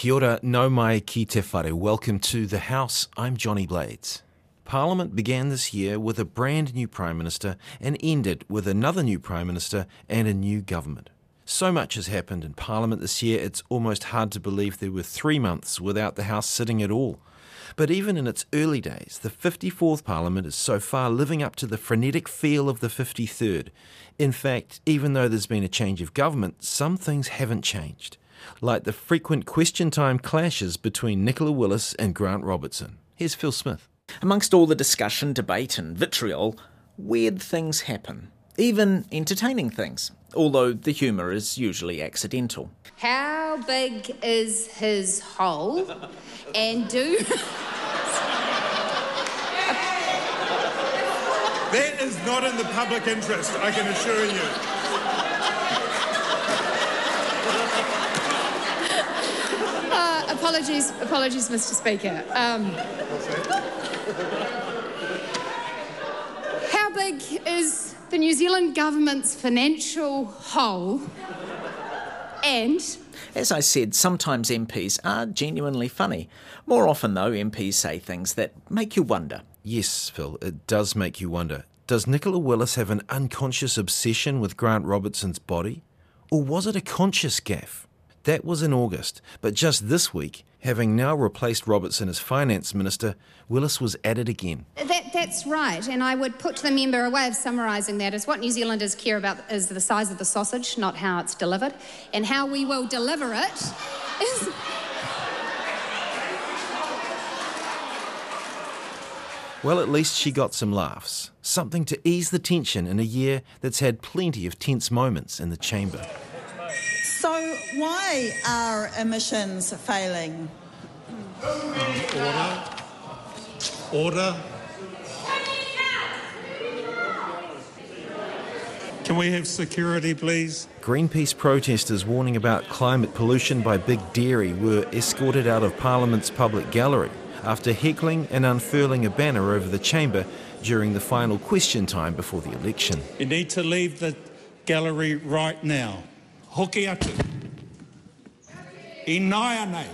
Kia ora, no mai ki te whare. Welcome to the House. I'm Johnny Blades. Parliament began this year with a brand new Prime Minister and ended with another new Prime Minister and a new government. So much has happened in Parliament this year, it's almost hard to believe there were three months without the House sitting at all. But even in its early days, the 54th Parliament is so far living up to the frenetic feel of the 53rd. In fact, even though there's been a change of government, some things haven't changed, like the frequent question time clashes between Nicola Willis and Grant Robertson. Here's Phil Smith. Amongst all the discussion, debate, and vitriol, weird things happen. Even entertaining things, although the humour is usually accidental. How big is his hole? And do. That is not in the public interest, I can assure you. Uh, apologies, apologies, Mr. Speaker. Um, how big is the New Zealand government's financial hole? And As I said, sometimes MPs are genuinely funny. More often, though, MPs say things that make you wonder. Yes, Phil, it does make you wonder. Does Nicola Willis have an unconscious obsession with Grant Robertson's body? Or was it a conscious gaffe? That was in August, but just this week, having now replaced Robertson as finance minister, Willis was at it again. that, that's right. And I would put to the member a way of summarising that is what New Zealanders care about is the size of the sausage, not how it's delivered. And how we will deliver it is. Well, at least she got some laughs. Something to ease the tension in a year that's had plenty of tense moments in the chamber. So, why are emissions failing? Order. Order. Can we have security, please? Greenpeace protesters warning about climate pollution by Big Dairy were escorted out of Parliament's public gallery after heckling and unfurling a banner over the chamber during the final question time before the election. You need to leave the gallery right now. Hoki atu. Inaia nei.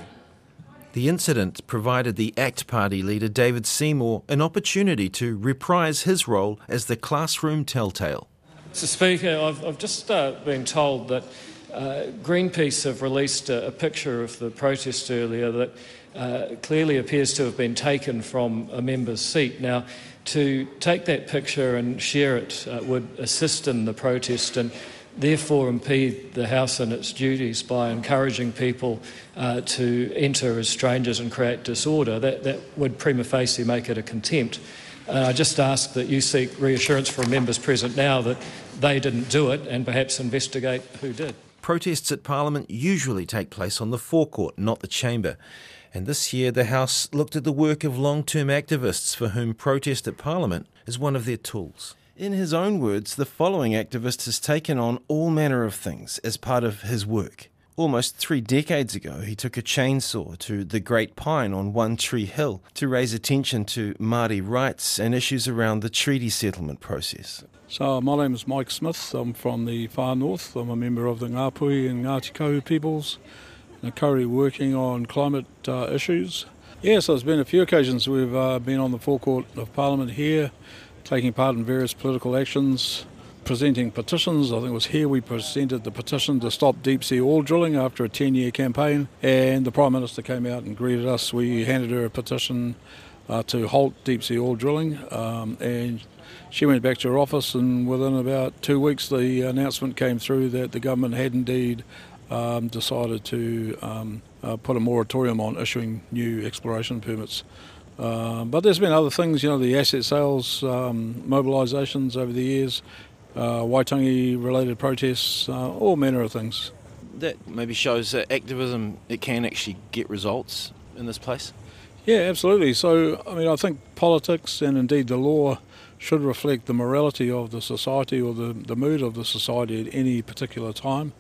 The incident provided the ACT Party leader David Seymour an opportunity to reprise his role as the classroom telltale. Mr. Speaker, I've, I've just uh, been told that uh, Greenpeace have released a, a picture of the protest earlier that uh, clearly appears to have been taken from a member's seat. Now, to take that picture and share it uh, would assist in the protest and therefore impede the House in its duties by encouraging people uh, to enter as strangers and create disorder. That, that would prima facie make it a contempt. And I just ask that you seek reassurance from members present now that they didn't do it and perhaps investigate who did. Protests at Parliament usually take place on the forecourt, not the chamber. And this year, the House looked at the work of long term activists for whom protest at Parliament is one of their tools. In his own words, the following activist has taken on all manner of things as part of his work. Almost three decades ago, he took a chainsaw to the Great Pine on One Tree Hill to raise attention to Māori rights and issues around the treaty settlement process. So my name is Mike Smith. I'm from the far north. I'm a member of the Ngāpuhi and Ngāti Kahu peoples. And currently working on climate uh, issues. Yes, there's been a few occasions we've uh, been on the forecourt of Parliament here, taking part in various political actions, presenting petitions. I think it was here we presented the petition to stop deep sea oil drilling after a 10 year campaign, and the Prime Minister came out and greeted us. We handed her a petition uh, to halt deep sea oil drilling, um, and she went back to her office, and within about two weeks, the announcement came through that the government had indeed um, decided to um, uh, put a moratorium on issuing new exploration permits. Um, but there's been other things, you know, the asset sales, um, mobilisations over the years, uh, Waitangi related protests, uh, all manner of things. That maybe shows that activism it can actually get results in this place. Yeah, absolutely. So, I mean, I think politics and indeed the law should reflect the morality of the society or the, the mood of the society at any particular time.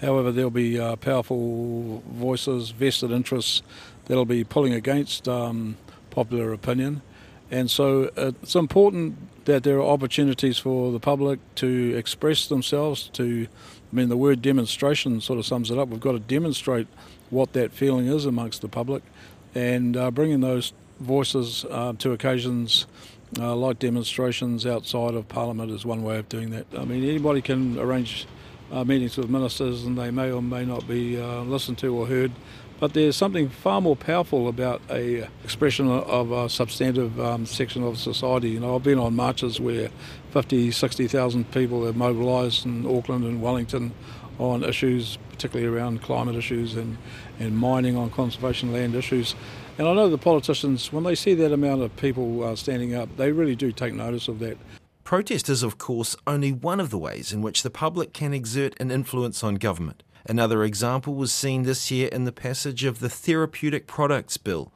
However, there'll be uh, powerful voices, vested interests that'll be pulling against um, popular opinion. And so uh, it's important that there are opportunities for the public to express themselves, to, I mean, the word demonstration sort of sums it up. We've got to demonstrate what that feeling is amongst the public and uh, bringing those voices uh, to occasions uh, like demonstrations outside of Parliament is one way of doing that. I mean, anybody can arrange uh, meetings with ministers and they may or may not be uh, listened to or heard. But there's something far more powerful about a expression of a substantive um, section of society. You know, I've been on marches where 50, 60,000 people have mobilised in Auckland and Wellington on issues, particularly around climate issues and, and mining on conservation land issues. And I know the politicians, when they see that amount of people uh, standing up, they really do take notice of that. Protest is, of course, only one of the ways in which the public can exert an influence on government. Another example was seen this year in the passage of the Therapeutic Products Bill.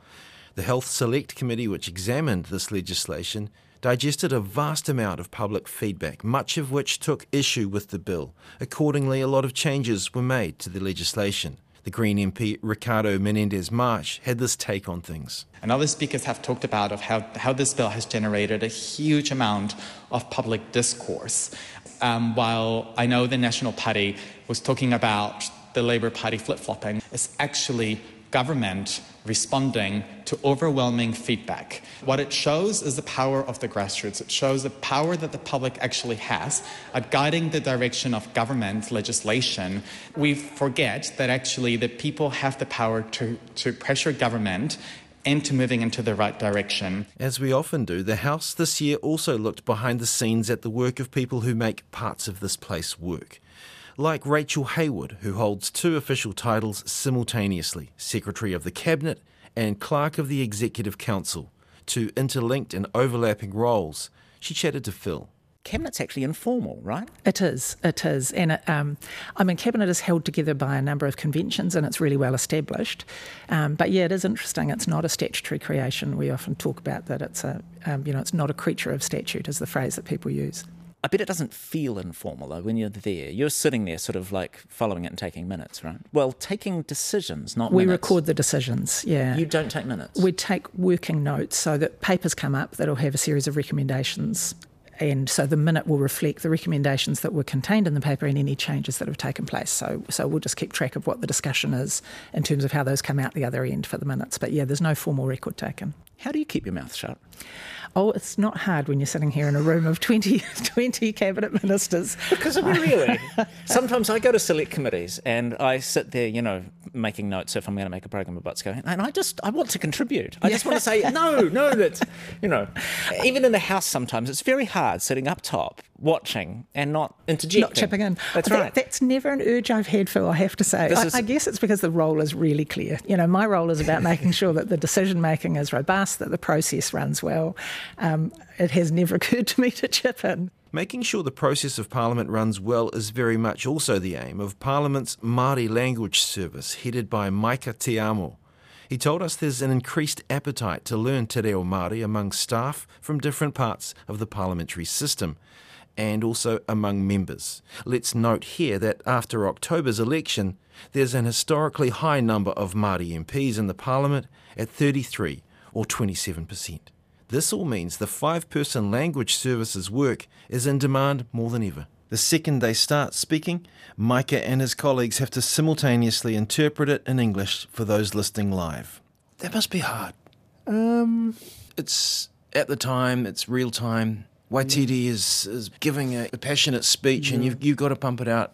The Health Select Committee, which examined this legislation, digested a vast amount of public feedback, much of which took issue with the bill. Accordingly, a lot of changes were made to the legislation. The Green MP Ricardo Menendez March had this take on things. And other speakers have talked about of how, how this bill has generated a huge amount of public discourse. Um, while I know the National Party was talking about the Labour Party flip flopping, it's actually government responding to overwhelming feedback. What it shows is the power of the grassroots. It shows the power that the public actually has at guiding the direction of government legislation. We forget that actually the people have the power to, to pressure government into moving into the right direction. As we often do, the House this year also looked behind the scenes at the work of people who make parts of this place work like Rachel Hayward, who holds two official titles simultaneously Secretary of the Cabinet and Clerk of the Executive Council, two interlinked and overlapping roles. She chatted to Phil. Cabinet's actually informal, right? It is. It is, and it, um, I mean, cabinet is held together by a number of conventions, and it's really well established. Um, but yeah, it is interesting. It's not a statutory creation. We often talk about that. It's a, um, you know, it's not a creature of statute, is the phrase that people use. I bet it doesn't feel informal though when you're there. You're sitting there, sort of like following it and taking minutes, right? Well, taking decisions, not we minutes. record the decisions. Yeah, you don't take minutes. We take working notes so that papers come up that'll have a series of recommendations. And so the minute will reflect the recommendations that were contained in the paper and any changes that have taken place. So, so we'll just keep track of what the discussion is in terms of how those come out the other end for the minutes. But yeah, there's no formal record taken. How do you keep your mouth shut? Oh, it's not hard when you're sitting here in a room of 20, 20 cabinet ministers. Because I mean, really, sometimes I go to select committees and I sit there, you know, making notes if I'm going to make a program about going, and I just I want to contribute. I just want to say no, no. That's you know, even in the house sometimes it's very hard sitting up top watching and not interjecting. Not chipping in. That's that, right. That's never an urge I've had, Phil, I have to say. I, is... I, guess it's because the role is really clear. You know, my role is about making sure that the decision making is robust, that the process runs well. Um, it has never occurred to me to chip in. Making sure the process of Parliament runs well is very much also the aim of Parliament's Māori language service, headed by Maika Te Amo. He told us there's an increased appetite to learn Te Reo Māori among staff from different parts of the parliamentary system and also among members. Let's note here that after October's election, there's an historically high number of Māori MPs in the Parliament at 33 or 27%. This all means the five person language services work is in demand more than ever. The second they start speaking, Maika and his colleagues have to simultaneously interpret it in English for those listening live. That must be hard. Um, it's at the time, it's real time. Waititi is, is giving a, a passionate speech, yeah. and you've, you've got to pump it out.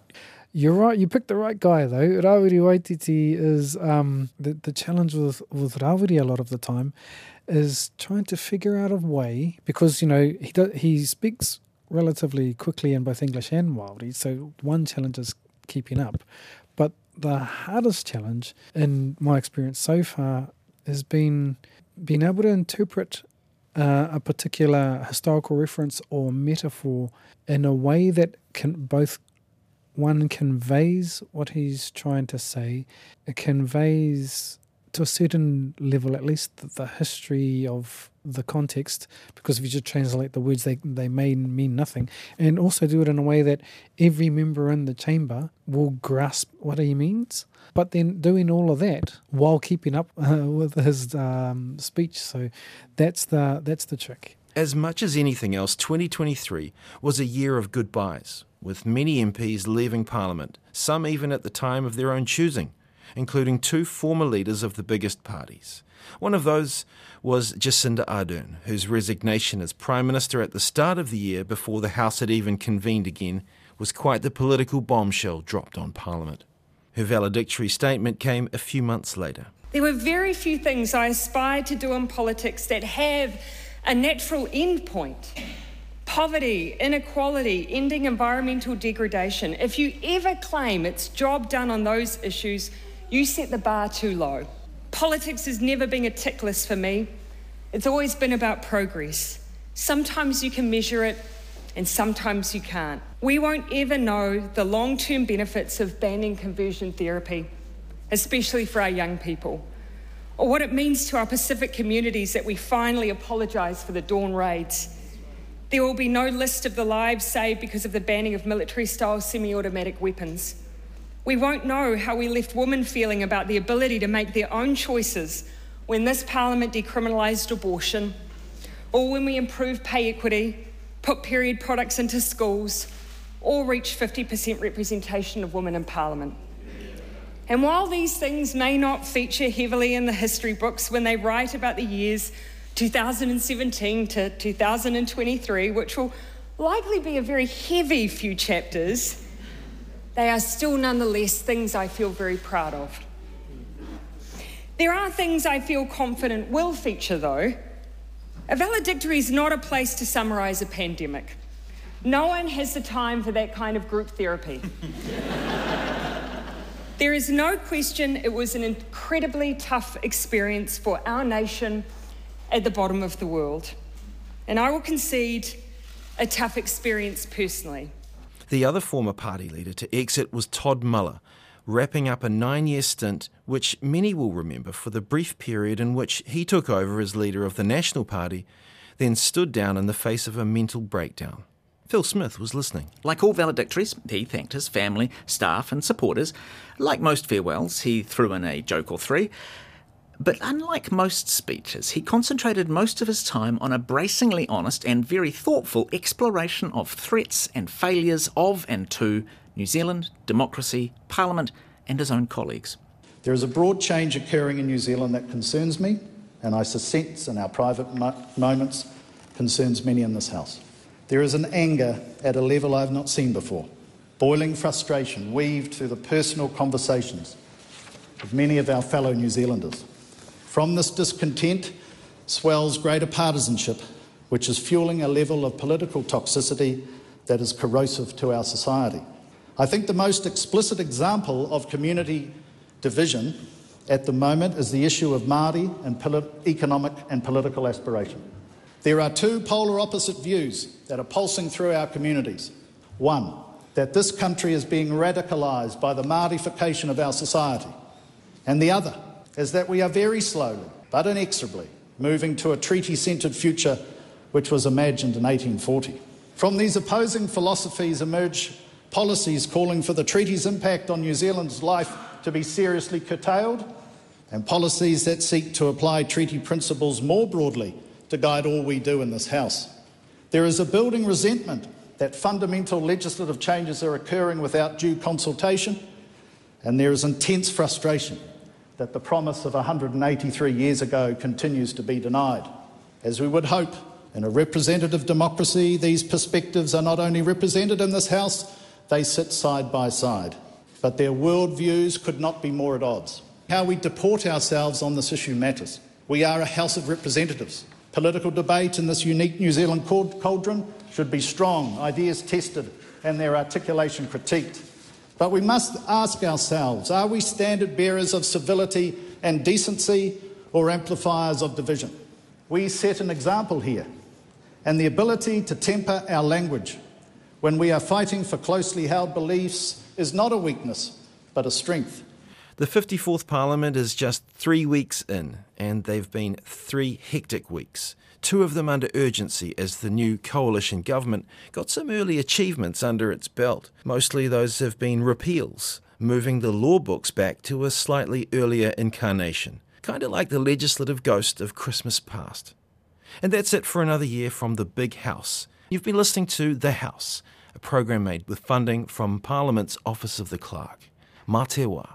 You're right. You picked the right guy, though. Rawiri Waititi is um, the the challenge with with Rawiri a lot of the time is trying to figure out a way because you know he do, he speaks relatively quickly in both English and Maori. So one challenge is keeping up, but the hardest challenge, in my experience so far, has been being able to interpret uh, a particular historical reference or metaphor in a way that can both one conveys what he's trying to say, it conveys to a certain level, at least, the, history of the context, because if you just translate the words, they, they may mean nothing. And also do it in a way that every member in the chamber will grasp what he means. But then doing all of that while keeping up uh, with his um, speech. So that's the, that's the trick. As much as anything else, 2023 was a year of goodbyes, with many MPs leaving Parliament, some even at the time of their own choosing. Including two former leaders of the biggest parties. One of those was Jacinda Ardern, whose resignation as Prime Minister at the start of the year before the House had even convened again was quite the political bombshell dropped on Parliament. Her valedictory statement came a few months later. There were very few things I aspired to do in politics that have a natural end point. Poverty, inequality, ending environmental degradation. If you ever claim it's job done on those issues, you set the bar too low. Politics has never been a tick list for me. It's always been about progress. Sometimes you can measure it, and sometimes you can't. We won't ever know the long term benefits of banning conversion therapy, especially for our young people, or what it means to our Pacific communities that we finally apologise for the Dawn raids. There will be no list of the lives saved because of the banning of military style semi automatic weapons. We won't know how we left women feeling about the ability to make their own choices when this Parliament decriminalised abortion, or when we improved pay equity, put period products into schools, or reached 50% representation of women in Parliament. And while these things may not feature heavily in the history books when they write about the years 2017 to 2023, which will likely be a very heavy few chapters, they are still nonetheless things I feel very proud of. There are things I feel confident will feature, though. A valedictory is not a place to summarise a pandemic. No one has the time for that kind of group therapy. there is no question it was an incredibly tough experience for our nation at the bottom of the world. And I will concede a tough experience personally. The other former party leader to exit was Todd Muller, wrapping up a nine year stint which many will remember for the brief period in which he took over as leader of the National Party, then stood down in the face of a mental breakdown. Phil Smith was listening. Like all valedictories, he thanked his family, staff, and supporters. Like most farewells, he threw in a joke or three. But unlike most speeches, he concentrated most of his time on a bracingly honest and very thoughtful exploration of threats and failures of and to New Zealand, democracy, Parliament, and his own colleagues. There is a broad change occurring in New Zealand that concerns me, and I sense in our private mo- moments concerns many in this House. There is an anger at a level I've not seen before, boiling frustration weaved through the personal conversations of many of our fellow New Zealanders. From this discontent swells greater partisanship, which is fueling a level of political toxicity that is corrosive to our society. I think the most explicit example of community division at the moment is the issue of Māori and economic and political aspiration. There are two polar opposite views that are pulsing through our communities. One, that this country is being radicalised by the Māorification of our society, and the other, is that we are very slowly, but inexorably, moving to a treaty centred future which was imagined in 1840. From these opposing philosophies emerge policies calling for the treaty's impact on New Zealand's life to be seriously curtailed, and policies that seek to apply treaty principles more broadly to guide all we do in this House. There is a building resentment that fundamental legislative changes are occurring without due consultation, and there is intense frustration that the promise of 183 years ago continues to be denied. As we would hope, in a representative democracy, these perspectives are not only represented in this House, they sit side by side. But their worldviews could not be more at odds. How we deport ourselves on this issue matters. We are a House of Representatives. Political debate in this unique New Zealand cauldron should be strong, ideas tested, and their articulation critiqued. But we must ask ourselves are we standard bearers of civility and decency or amplifiers of division? We set an example here, and the ability to temper our language when we are fighting for closely held beliefs is not a weakness, but a strength. The 54th Parliament is just three weeks in, and they've been three hectic weeks two of them under urgency as the new coalition government got some early achievements under its belt. Mostly those have been repeals, moving the law books back to a slightly earlier incarnation, kind of like the legislative ghost of Christmas past. And that's it for another year from the Big House. You've been listening to The House, a program made with funding from Parliament's Office of the Clerk. Mā te wā.